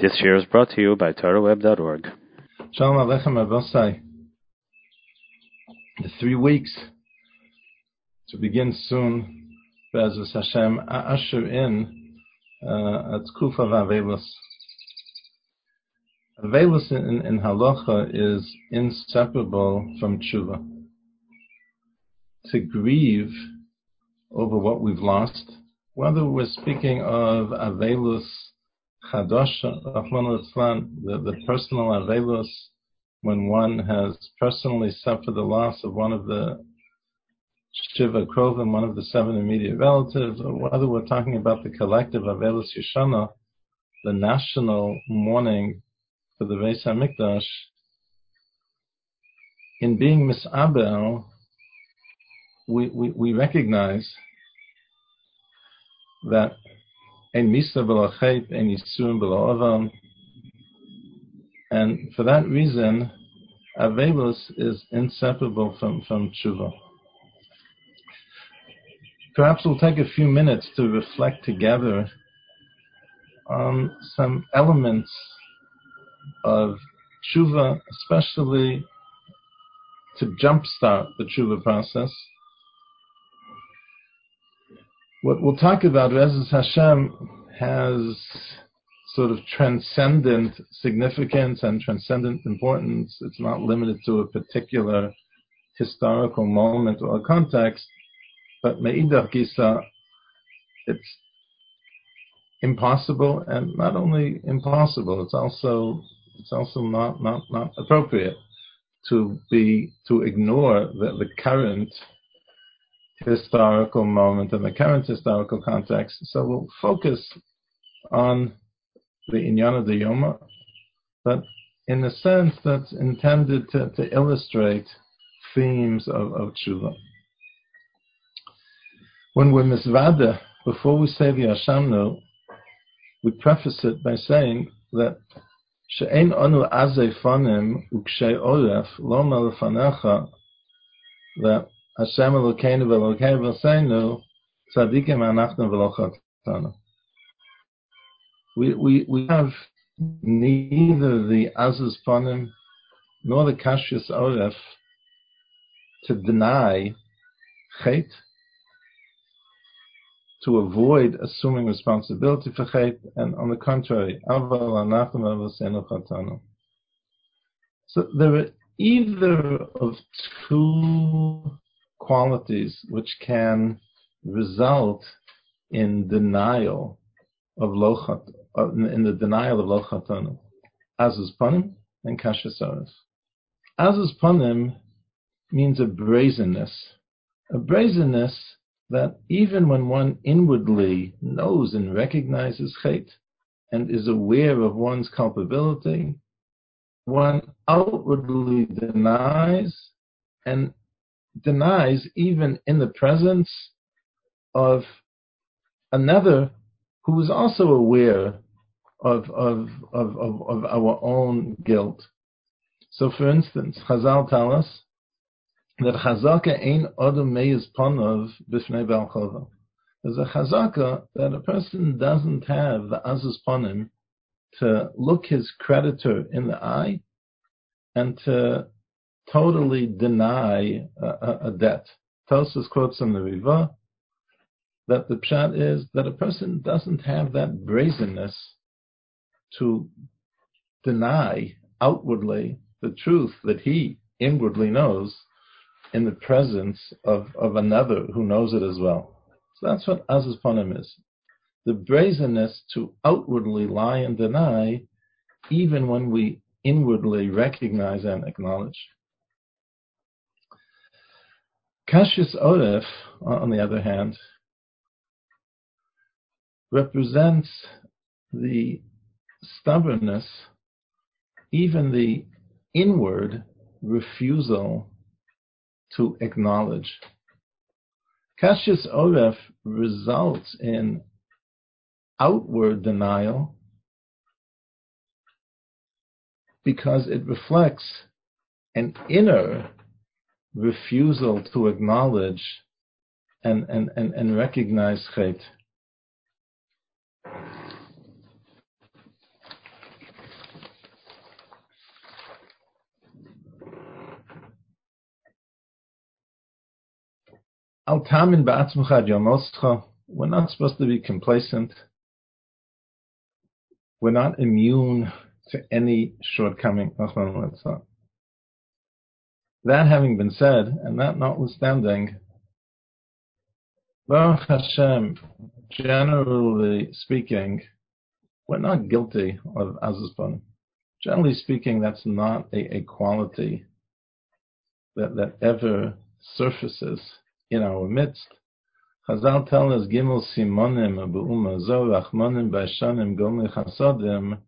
This year is brought to you by TorahWeb.org. Shalom Aleichem Abosai. The three weeks to begin soon, Be'ezus Hashem, usher in uh, at Kufa Avelus. Avelus in, in Halacha is inseparable from tshuva. To grieve over what we've lost, whether we're speaking of Avelus Chadosh, the, the personal Avelus, when one has personally suffered the loss of one of the Shiva Krovim, one of the seven immediate relatives, or whether we're talking about the collective Avelus Yeshana, the national mourning for the Beis Hamikdash, in being misabel, we, we, we recognize that ein misa b'la'ovam, and for that reason, Avelus is inseparable from, from tshuva. Perhaps we'll take a few minutes to reflect together on some elements of tshuva, especially to jumpstart the tshuva process. What we'll talk about, Be'ezus Hashem, has sort of transcendent significance and transcendent importance. It's not limited to a particular historical moment or context, but Me'idach Gisa, it's impossible, and not only impossible, it's also it's also not not not appropriate to be to ignore the, the current historical moment and the current historical context. So we'll focus on the Inyan of the Yoma, but in a sense that's intended to, to illustrate themes of, of tshuva. When we're misvada, before we say the Ashamnu, we preface it by saying that she'ein anu azei fanim ukshei oref lo melefanecha that Hashem Elokeinu v'Elokei tzadikim anachnu we, we, we have neither the Azus Panim nor the Kashrus Oref to deny Chet, to avoid assuming responsibility for Chet, and on the contrary, Aval Anachim Avosenu Chatanu. So there are either of two qualities which can result in denial of lochat, uh, in the denial of lochatanu. Azus panim and kashasaris. Azus panim means a brazenness, a brazenness that even when one inwardly knows and recognizes chait and is aware of one's culpability, one outwardly denies and denies even in the presence of another who is also aware of, of, of, of, of our own guilt. So, for instance, Chazal tell us that Chazaka ain't odom meiz ponov b'fnei Bal There's a Chazaka that a person doesn't have the azus ponim to look his creditor in the eye and to totally deny a, a debt. Tosfos quotes in the Riva that the pshat is that a person doesn't have that brazenness to deny outwardly the truth that he inwardly knows in the presence of, of another who knows it as well. So that's what Azus Ponim is. The brazenness to outwardly lie and deny, even when we inwardly recognize and acknowledge. Kashrus Oref, on the other hand, represents the stubbornness, even the inward refusal to acknowledge. Kashrus Oref results in outward denial because it reflects an inner refusal to acknowledge and, and, and, and recognize Chet. Al Tamin We're not supposed to be complacent. We're not immune to any shortcoming. That having been said, and that notwithstanding, Baruch Hashem, generally speaking, we're not guilty of Azazban. Generally speaking, that's not a, a quality that, that ever surfaces in our midst. Chazal tell us Gimel Simonim Be'uma Rachmanim Baishanim Gomli Chasadim.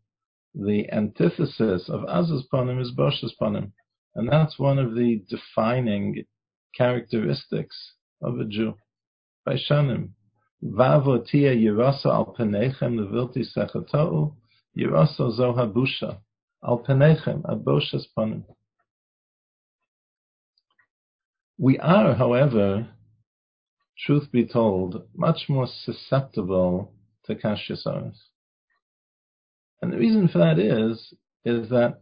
The antithesis of Azazpanim is Boshas Panim, and that's one of the defining characteristics of a Jew. Baishanim Vavo Tia Yerasa Al Penechem Levilti Yerasa Zohabusha Aboshas Panim. We are, however, truth be told, much more susceptible to kashyasaris. And the reason for that is, is that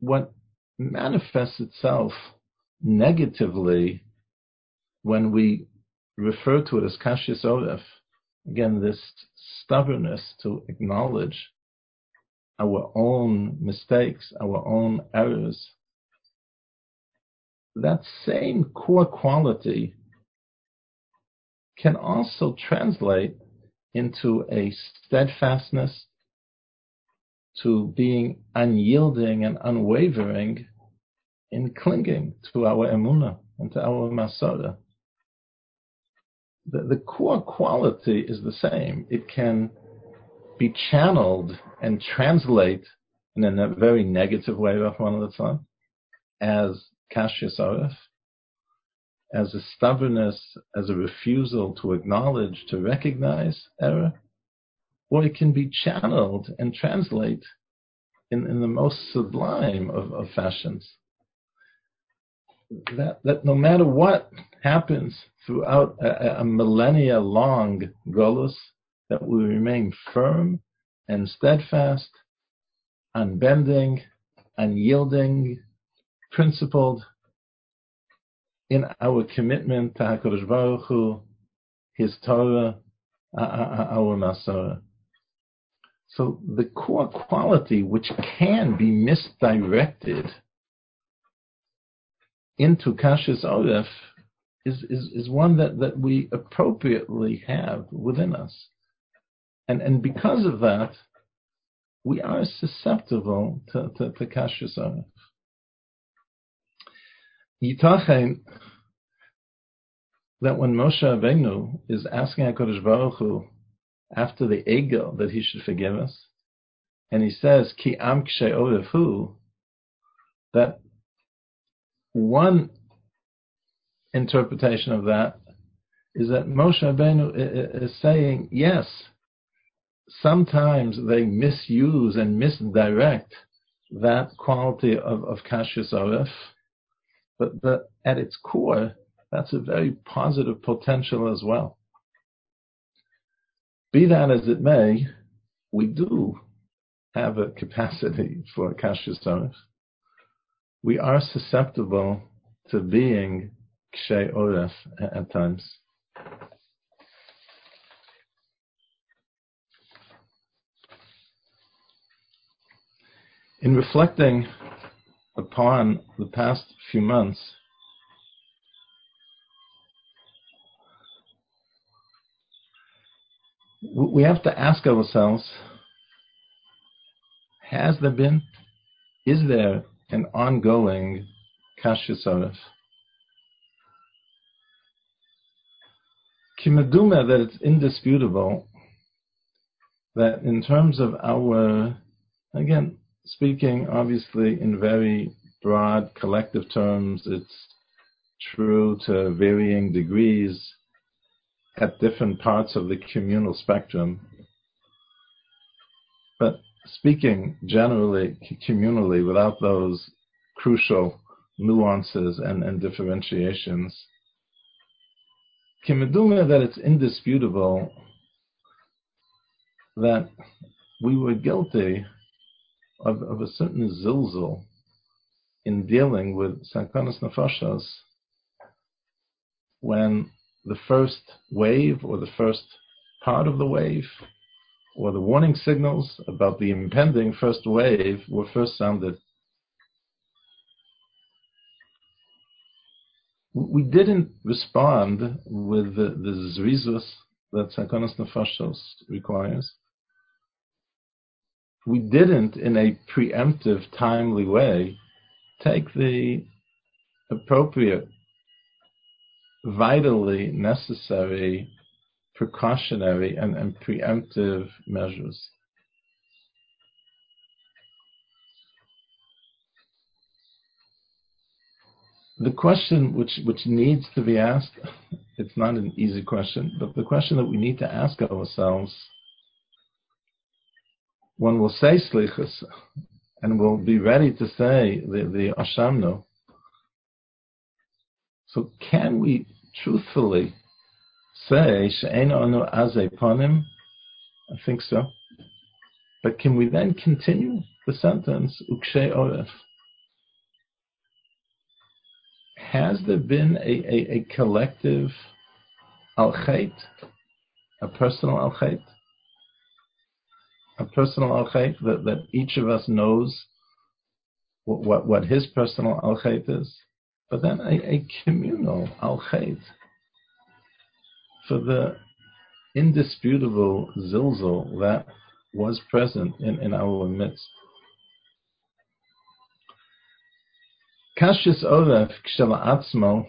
what manifests itself negatively when we refer to it as kashyas again, this stubbornness to acknowledge our own mistakes, our own errors, that same core quality can also translate into a steadfastness to being unyielding and unwavering in clinging to our emuna and to our masada. The, the core quality is the same. It can be channeled and translate in a very negative way, Rahman as Kashyas Arif, as a stubbornness, as a refusal to acknowledge, to recognize error, or it can be channeled and translate in, in the most sublime of, of fashions. That, that no matter what happens throughout a, a millennia long Golus, that we remain firm and steadfast, unbending, unyielding, principled in our commitment to HaKadosh Baruch Hu, His Torah, our Masora. So the core quality which can be misdirected into Kashas Oref is, is, is one that, that we appropriately have within us. And, and because of that, we are susceptible to, to, to Kashas Oref. Yitachen that when Moshe Rabbeinu is asking HaKadosh Baruch Hu after the ego that he should forgive us, and he says, Ki am kshe that one interpretation of that is that Moshe Rabbeinu is saying, yes, sometimes they misuse and misdirect that quality of, of Kashrus Oref, but at its core, that's a very positive potential as well. Be that as it may, we do have a capacity for kashrus We are susceptible to being kshay oref at times. In reflecting upon the past few months, we have to ask ourselves has there been, is there an ongoing kashyasarif? Kimaduma that it's indisputable that in terms of our, again, speaking obviously in very broad collective terms, it's true to varying degrees at different parts of the communal spectrum. But speaking generally, communally, without those crucial nuances and, and differentiations, Kimeduma that it's indisputable that we were guilty of, of a certain zilzal in dealing with Sakonas Nefashos when the first wave or the first part of the wave, or the warning signals about the impending first wave were first sounded. We didn't respond with the, the zrizus that Sakonos Nefashos requires. We didn't, in a preemptive, timely way, take the appropriate, vitally necessary precautionary and, and preemptive measures. The question which, which needs to be asked, it's not an easy question, but the question that we need to ask ourselves, one will say slichus, and will be ready to say the, the ashamno. So can we truthfully say she'en anu aze ponim? I think so. But can we then continue the sentence ukshe oref? Has there been a, a, a collective al a personal al a personal al that, that each of us knows what, what, what his personal al Khait is, but then a, a communal al for the indisputable zilzal that was present in, in our midst. Kashis Kshela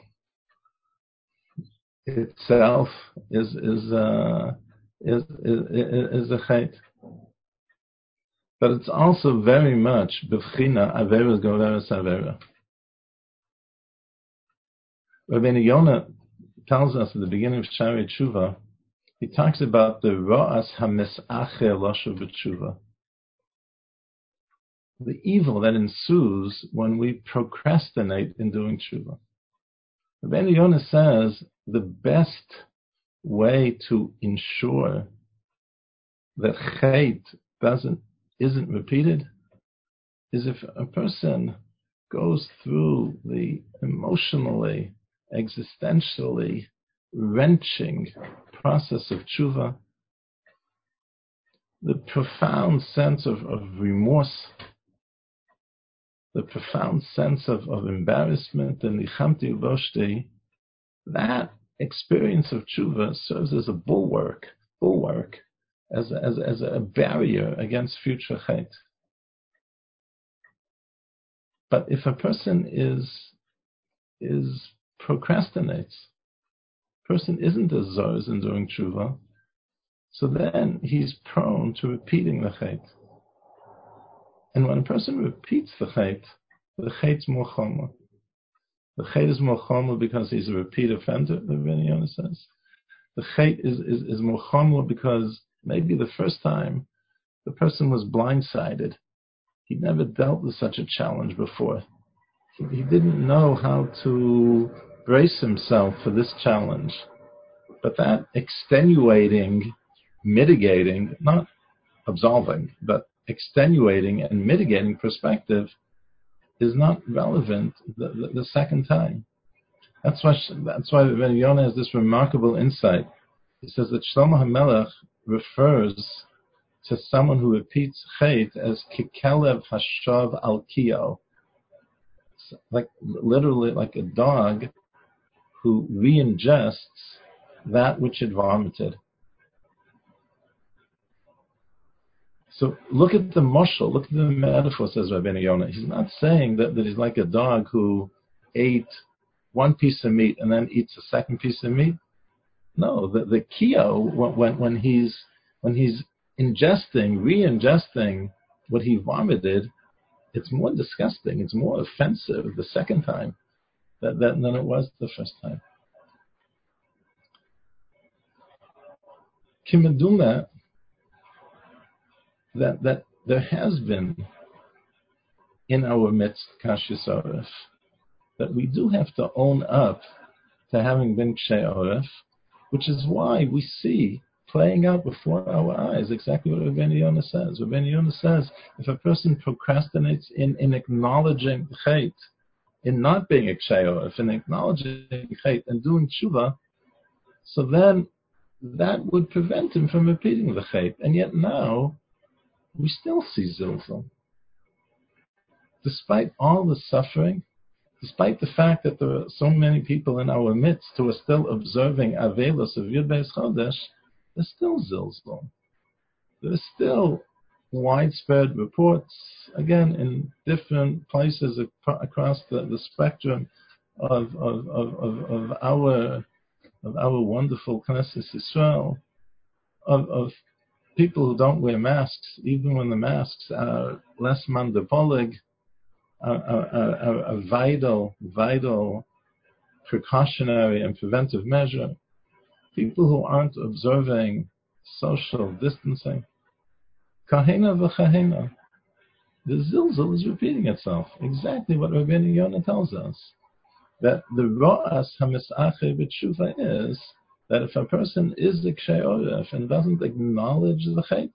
itself is is, uh, is is is a chait, but it's also very much b'china averas goveras avera. Rabbeinu Yonah tells us at the beginning of Shaarei Tshuva, he talks about the Ra'as HaMes'ache Loshu B'Tshuva. The evil that ensues when we procrastinate in doing Tshuva. Rabbeinu Yonah says the best way to ensure that chait doesn't isn't repeated is if a person goes through the emotionally existentially wrenching process of tshuva, the profound sense of, of remorse, the profound sense of, of embarrassment and nichamti uboshti, that experience of tshuva serves as a bulwark, bulwark, as, as, as a barrier against future chait. But if a person is is procrastinates. Person isn't as zars in doing tshuva, so then he's prone to repeating the chait. And when a person repeats the chait, the chait's more chomer. The chait is more chomer because he's a repeat offender, the Rabbeinu says. The chait is, is, is more chomer because maybe the first time the person was blindsided. He never dealt with such a challenge before. He, he didn't know how to brace himself for this challenge. But that extenuating, mitigating, not absolving, but extenuating and mitigating perspective is not relevant the, the, the second time. That's why that's why Yonah has this remarkable insight. He says that Shlomo HaMelech refers to someone who repeats chait as kikelev hashav al kio, like literally like a dog who re-ingests that which it vomited. So look at the mushal, look at the metaphor, says Rabbeinu Yonah. He's not saying that, that he's like a dog who ate one piece of meat and then eats a second piece of meat. No, the, the kio, when, when, he's, when he's ingesting, re-ingesting what he vomited, it's more disgusting, it's more offensive the second time than it was the first time. Kimaduma, that, that there has been in our midst Kashis Oref, that we do have to own up to having been Oref, which is why we see playing out before our eyes exactly what Rabbeinu Yonah says. Rabbeinu Yonah says, if a person procrastinates in, in acknowledging Chait, in not being a kshayorif, in acknowledging chait and doing tshuva, So then that would prevent him from repeating the chait. And yet now we still see zilzal. Despite all the suffering, despite the fact that there are so many people in our midst who are still observing Avelos of Yud Beis Chodesh, there's still zilzal. There's still widespread reports, again, in different places across the, the spectrum of, of, of, of, our of our wonderful Knesset Israel, of, of people who don't wear masks, even when the masks are less a, a, vital, vital precautionary and preventive measure. People who aren't observing social distancing. Kahena v'chahena. The zilzal is repeating itself. Exactly what Rabbeinu Yonah tells us. That the ra'as hamisache b'tshuva is that if a person is a kshay and doesn't acknowledge the chait,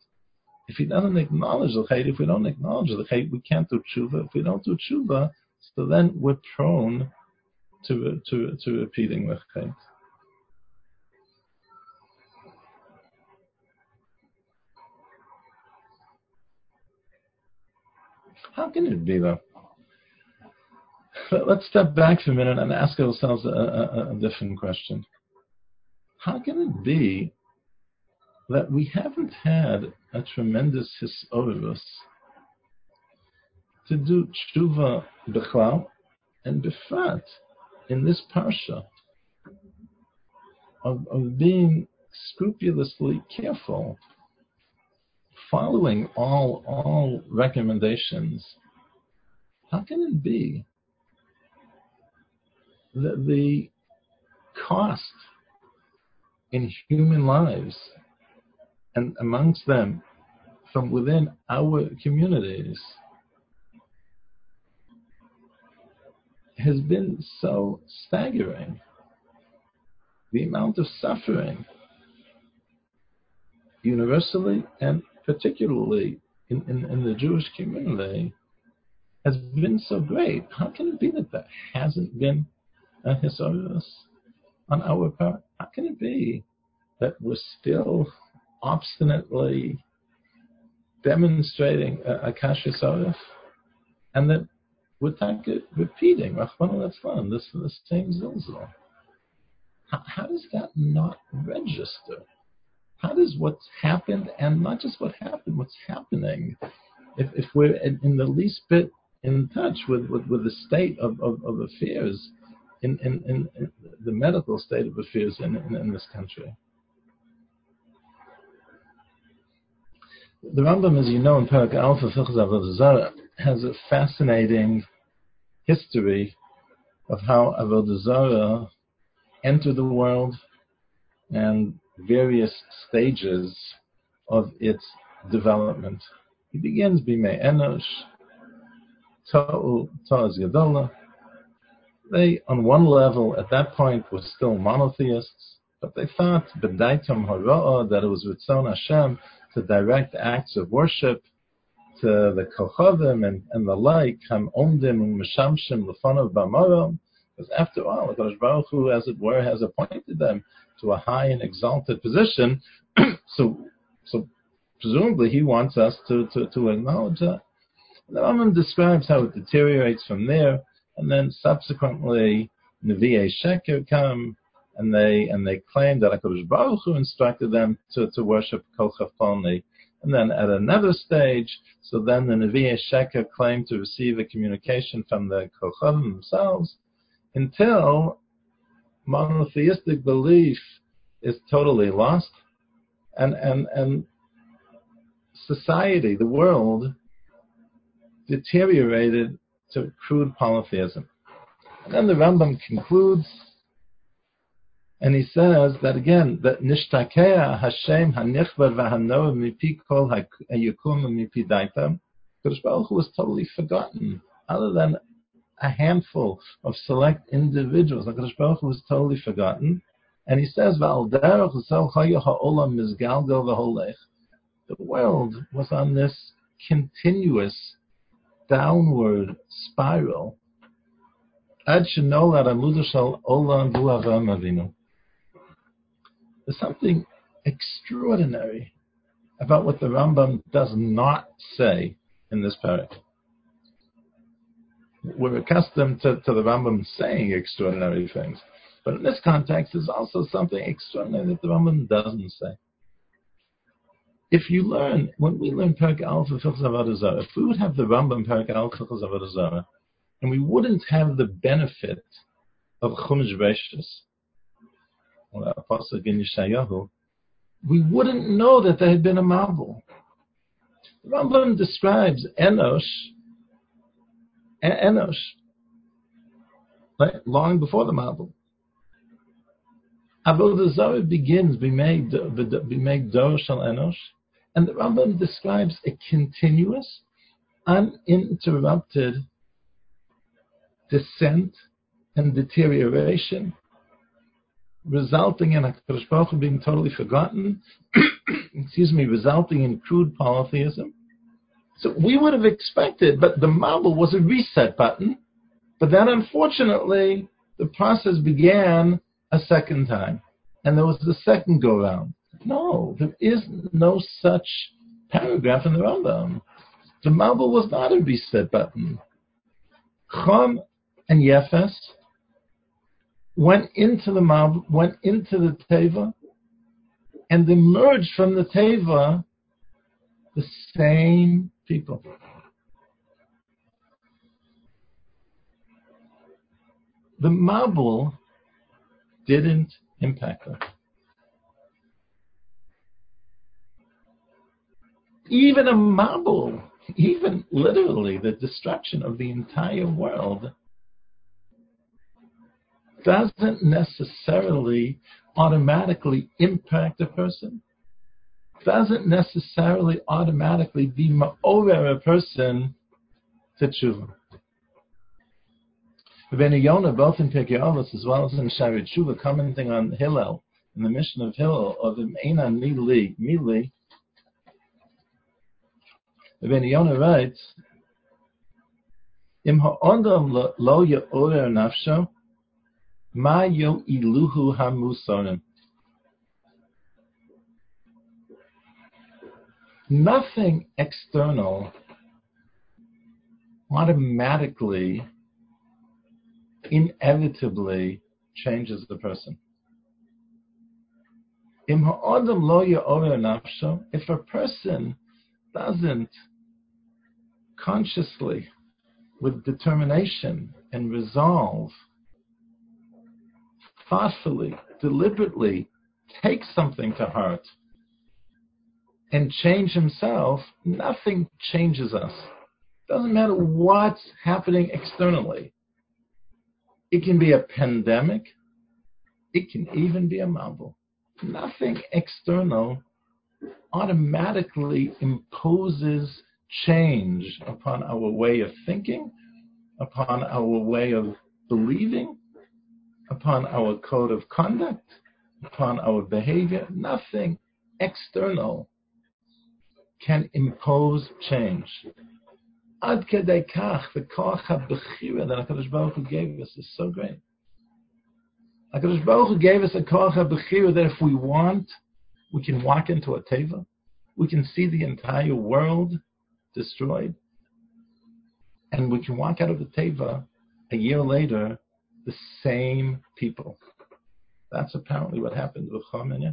if he doesn't acknowledge the chait, if we don't acknowledge the chait, we can't do tshuva. If we don't do tshuva, so then we're prone to to to repeating the chait. How can it be though? Let's step back for a minute and ask ourselves a, a, a different question. How can it be that we haven't had a tremendous hisorus to do tshuva bechlal and befrat in this parsha of, of being scrupulously careful, following all recommendations. How can it be that the cost in human lives and amongst them from within our communities has been so staggering. The amount of suffering, universally and particularly in, in, in, the Jewish community, has been so great. How can it be that there hasn't been a hisorus on our part? How can it be that we're still obstinately demonstrating a, a and that we're repeating this, this same zilzal. How, how does that not register? How does what's happened, and not just what happened, what's happening, if, if we're in, in the least bit in touch with, with, with the state of, of, of affairs, in, in, in, the medical state of affairs in, in, in this country? The Rambam, as you know, in Parak Alpha Fichz has a fascinating history of how Avodah Zarah entered the world and various stages of its development. He begins Bimei Enosh, Ta'u, Ta'az. They, on one level, at that point, were still monotheists, but they thought, B'daitam Hara'ah, that it was Ritzon Hashem to direct acts of worship to the Kochavim and, and the like, Ham Omdim and Meshamshim Lefonav Bamaram, because after all, the Baruch Hu, as it were, has appointed them to a high and exalted position. so, so presumably he wants us to, to, to acknowledge that. The Rambam describes how it deteriorates from there, and then subsequently Nevi'e Sheker come, and they and they claim that Hakadosh Baruch Hu instructed them to, to worship Kol Chafoni. And then at another stage, so then the Nevi'e Sheker claimed to receive a communication from the Kochavim themselves, until monotheistic belief is totally lost, and and and society, the world, deteriorated to crude polytheism. And then the Rambam concludes and he says that again, that Nishtakea Hashem Hanichbar Vahanoah Mipi Kol Hayukum Mipi Daita. Kodesh Baruch Hu was totally forgotten, other than a handful of select individuals. Kodesh Baruch was totally forgotten. And he says, The world was on this continuous downward spiral. There's something extraordinary about what the Rambam does not say in this paragraph. We're accustomed to, to the Rambam saying extraordinary things, but in this context, there's also something extraordinary that the Rambam doesn't say. If you learn, when we learn Perak Alpha Filchus if we would have the Rambam Perak Alpha Filchus and we wouldn't have the benefit of Chumash Bereshis, or Apostle in we wouldn't know that there had been a Mabul. The Rambam describes Enosh, Enosh, right, long before the Mabul. Avodah Zarah begins, be made, be made Shal Enosh, and the Rambam describes a continuous, uninterrupted descent and deterioration resulting in HaKadosh Baruch being totally forgotten, excuse me, resulting in crude polytheism. So we would have expected, but the Mabul was a reset button, but then unfortunately the process began a second time, and there was the second go round. No, there is no such paragraph in the Rambam. The Mabul was not a reset button. Chum and Yefes went into the mob, went into the teva, and emerged from the teva the same people. The Mabul didn't impact them. Even a Mabul, even literally the destruction of the entire world, doesn't necessarily automatically impact a person, doesn't necessarily automatically be over a person to tshuva. Rabbeinu Yonah, both in Pirkei as well as in Shaarei Tshuva, commenting on Hillel, in the mission of Hillel, of Eina Mili, Mili, Rabbeinu Yonah writes, Im ha'odam lo ya'orer nafsho, Mayo iluhu hamusonim. Nothing external automatically, inevitably changes the person. If a person doesn't consciously, with determination and resolve, thoughtfully, deliberately take something to heart and change himself, nothing changes us. Doesn't matter what's happening externally. It can be a pandemic. It can even be a Mabul. Nothing external automatically imposes change upon our way of thinking, upon our way of believing, upon our code of conduct, upon our behavior. Nothing external can impose change. Ad kedei the koach ha-bechira that HaKadosh Baruch Hu gave us is so great. HaKadosh Baruch Hu gave us a koach ha-bechira that if we want, we can walk into a teva, we can see the entire world destroyed, and we can walk out of the teva a year later the same people. That's apparently what happened with Chum and.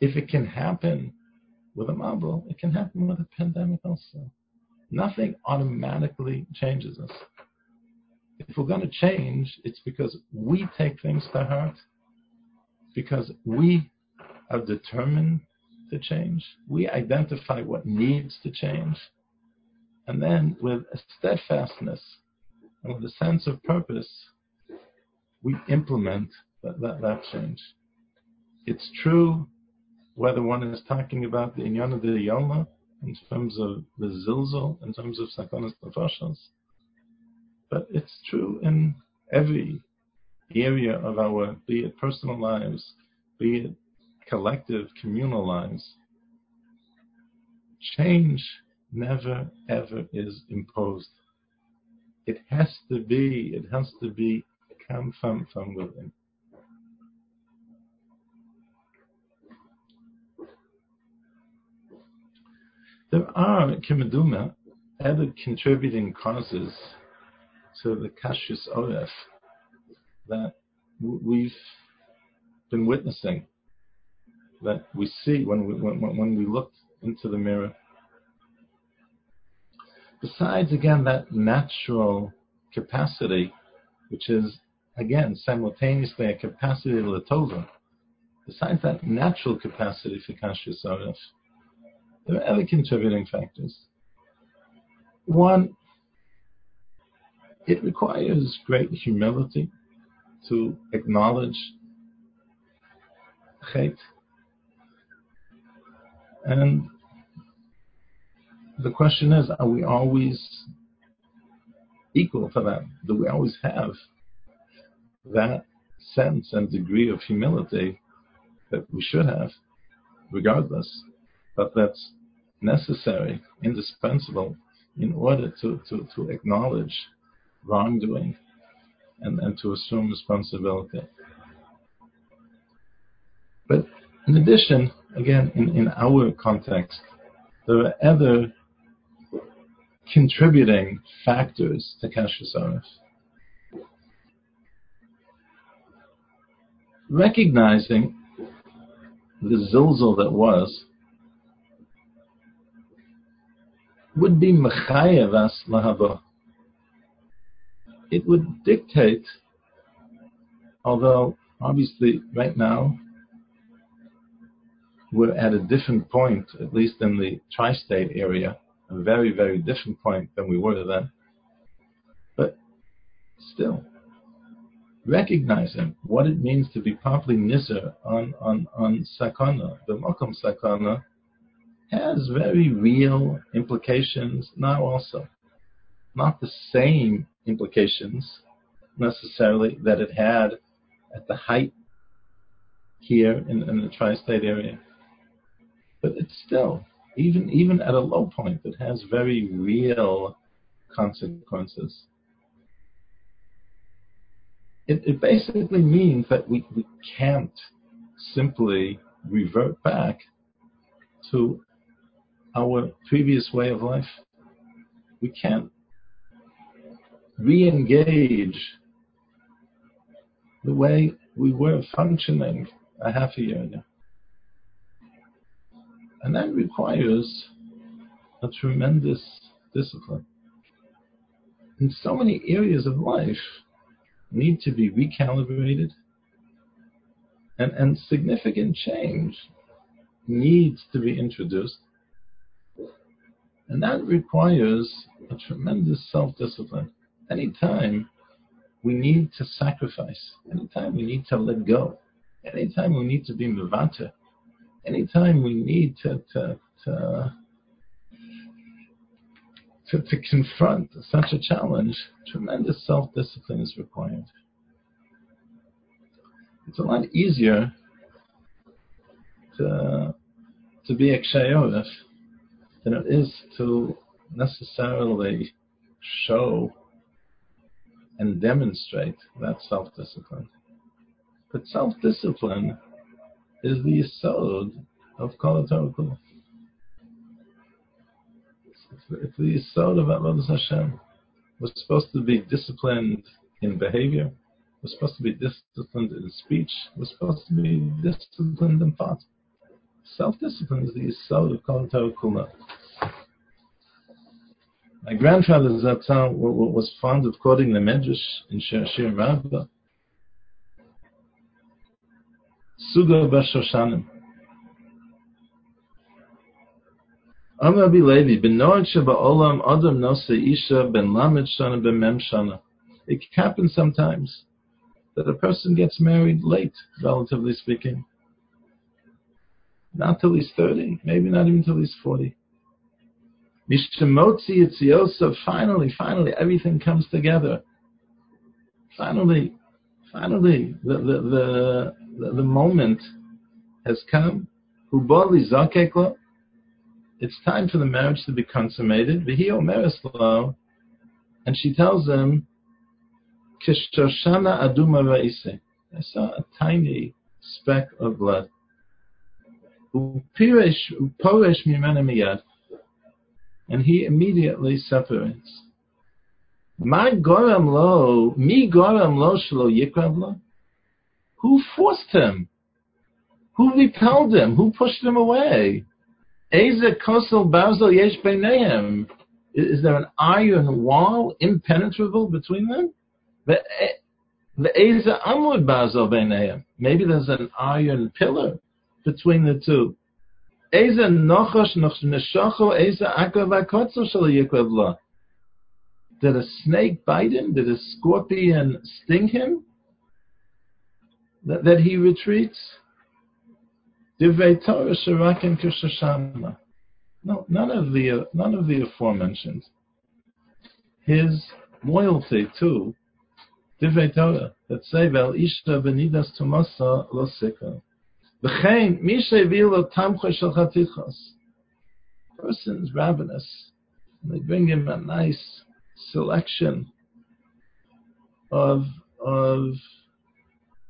If it can happen with a Mabul. it can happen with a pandemic also. Nothing automatically changes us. If we're going to change, it's because we take things to heart, because we are determined to change. We identify what needs to change. And then with a steadfastness and with a sense of purpose, we implement that, that, that change. It's true whether one is talking about the Inyan of the Yoma in terms of the Zilzal, in terms of Sakonas Nefashos, but it's true in every area of our, be it personal lives, be it collective, communal lives. Change never, ever is imposed it has to be, it has to be come from, from within. There are, Kimaduma, other contributing causes to the Kashrus Oref that we've been witnessing, that we see when we, when, when we look into the mirror. Besides, again, that natural capacity, which is, again, simultaneously a capacity of Latova, besides that natural capacity for Kashrus Oref, there are other contributing factors. One, it requires great humility to acknowledge hate. And the question is, are we always equal to that? Do we always have that sense and degree of humility that we should have, regardless? But that's necessary, indispensable, in order to, to, to acknowledge wrongdoing and, and to assume responsibility. But in addition, again, in, in our context, there are other contributing factors to Kashrus Oref. Recognizing the zilzal that was would be mechayev as lahaba it would dictate, although obviously right now we're at a different point, at least in the tri state area, a very, very different point than we were then. But still, recognizing what it means to be properly nizer on, on, on sakana, the makom sakana, has very real implications now also. Not the same implications necessarily that it had at the height here in, in the tri-state area. But it's still, even even at a low point, it has very real consequences. It, it basically means that we, we can't simply revert back to our previous way of life. We can't re-engage the way we were functioning a half a year ago. And that requires a tremendous discipline. And so many areas of life need to be recalibrated, and, and significant change needs to be introduced. And that requires a tremendous self discipline anytime we need to sacrifice, anytime we need to let go, anytime we need to be mivata, anytime we need to, to, to, to, to confront such a challenge, tremendous self discipline is required. It's a lot easier to, to be a than it is to necessarily show and demonstrate that self discipline. But self discipline is the yisod of Kol Torah It's the yisod of Avodah Hashem. We're supposed to be disciplined in behavior. We're supposed to be disciplined in speech. We're supposed to be disciplined in thought. Self discipline is the yisod of Kol Torah my grandfather Zatzal was fond of quoting the Medrash in Shir Rabbah. Suga b'Shoshanim. Amr Rabbi Levi, b'noad sheba'olam adam nose isha ben lamed shana ben mem shana. It happens sometimes that a person gets married late, relatively speaking. Not till he's 30, maybe not even till he's 40. Mishtamotzi Yitziosa, finally, finally, everything comes together. Finally, finally, the, the, the, the moment has come. Hubali Zakekla, it's time for the marriage to be consummated. Vihio Mereslo, and she tells him, Kishoshana Aduma Raise. I saw a tiny speck of blood. Uporesh Mimena Miyad And he immediately separates. My goram lo, mi goram lo shelo yikrav lo. Who forced him? Who repelled him? Who pushed him away? Eze kosel barzel yesh beinehem. Is there an iron wall impenetrable between them? The Eze amud barzel beinehem. Maybe there's an iron pillar between the two. Lo. Did a snake bite him? Did a scorpion sting him? That, that he retreats? Divrei Torah Shirakim Kishashana. No, none of the none of the aforementioned. His loyalty to Divrei Torah that say Vel Ishta Benidas Tumasa Lo V'chein Misha Vilo Tamcho Shel Chatichos. Person's ravenous, and they bring him a nice selection of of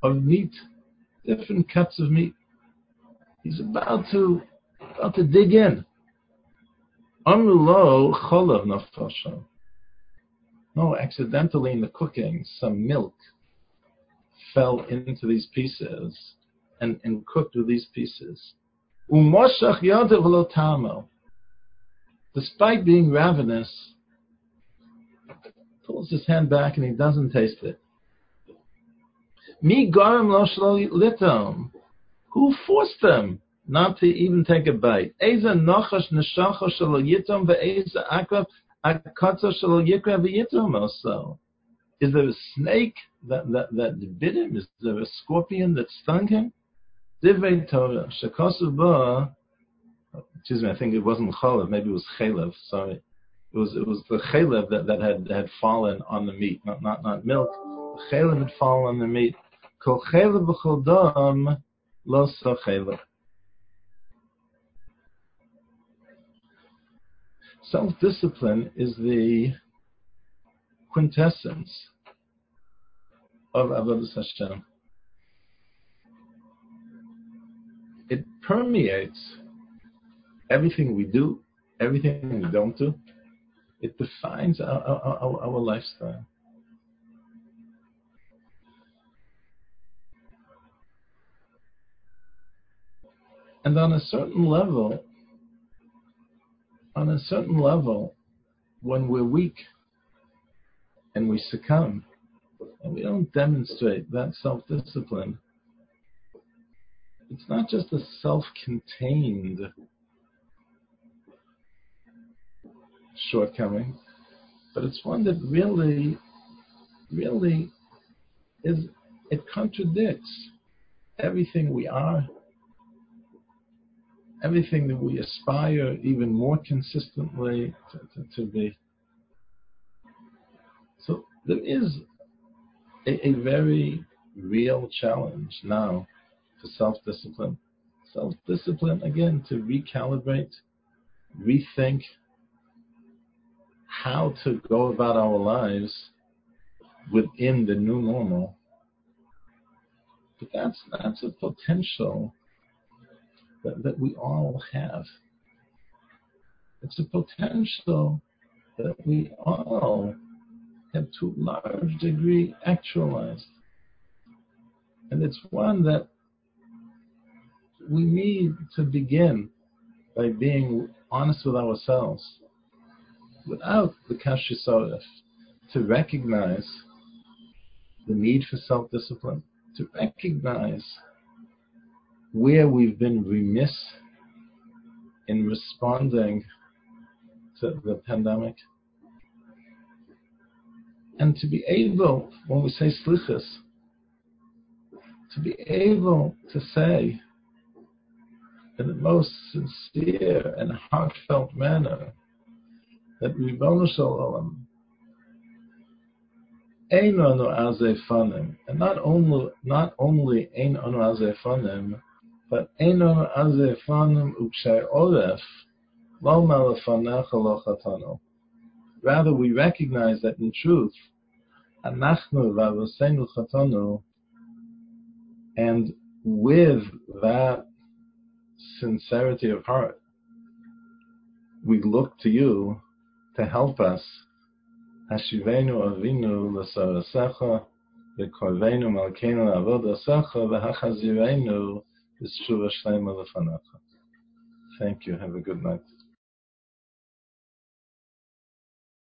of meat, different cuts of meat. He's about to about to dig in. Amrulo cholav nafasha. No, accidentally in the cooking, some milk fell into these pieces and, and cooked with these pieces. Despite being ravenous, pulls his hand back and he doesn't taste it. Mi garam lo litom. Who forced them not to even take a bite? Eza nochash yitom ve'eza ve'yitom also. Is there a snake that, that, that bit him? Is there a scorpion that stung him? Divrei Torah, shekosu ba, excuse me, I think it wasn't chalev, maybe it was chalev, sorry. It was it was the chalev that, that had had fallen on the meat, not not not milk. The chalev had fallen on the meat. Kol chalev b'chol dam lo so chalev. Self-discipline is the quintessence of Avodah Hashem. Permeates everything we do, everything we don't do. It defines our, our, our, lifestyle. And on a certain level, on a certain level, when we're weak and we succumb and we don't demonstrate that self discipline, it's not just a self contained shortcoming, but it's one that really, really is, it contradicts everything we are, everything that we aspire even more consistently to, to, to be. So there is a, a very real challenge now for self discipline. Self discipline, again, to recalibrate, rethink how to go about our lives within the new normal. But that's that's a potential that, that we all have. It's a potential that we all have to a large degree actualized. And it's one that we need to begin by being honest with ourselves without the Kashisorif to recognize the need for self discipline, to recognize where we've been remiss in responding to the pandemic. And to be able, when we say slichas, to be able to say in the most sincere and heartfelt manner that Ribbonu Shalom Ein anu azefanim, and not only not only ein anu azefanim, but ein anu azefanim ukshei oref lo malafanecha lo. Rather, we recognize that in truth, anachnu v'avosenu chatanu, and with that sincerity of heart, we look to you to help us. Hashivenu avinu l'sarasecha, v'korvenu malkeinu avodasecha, v'hachazirenu. Thank you. Have a good night.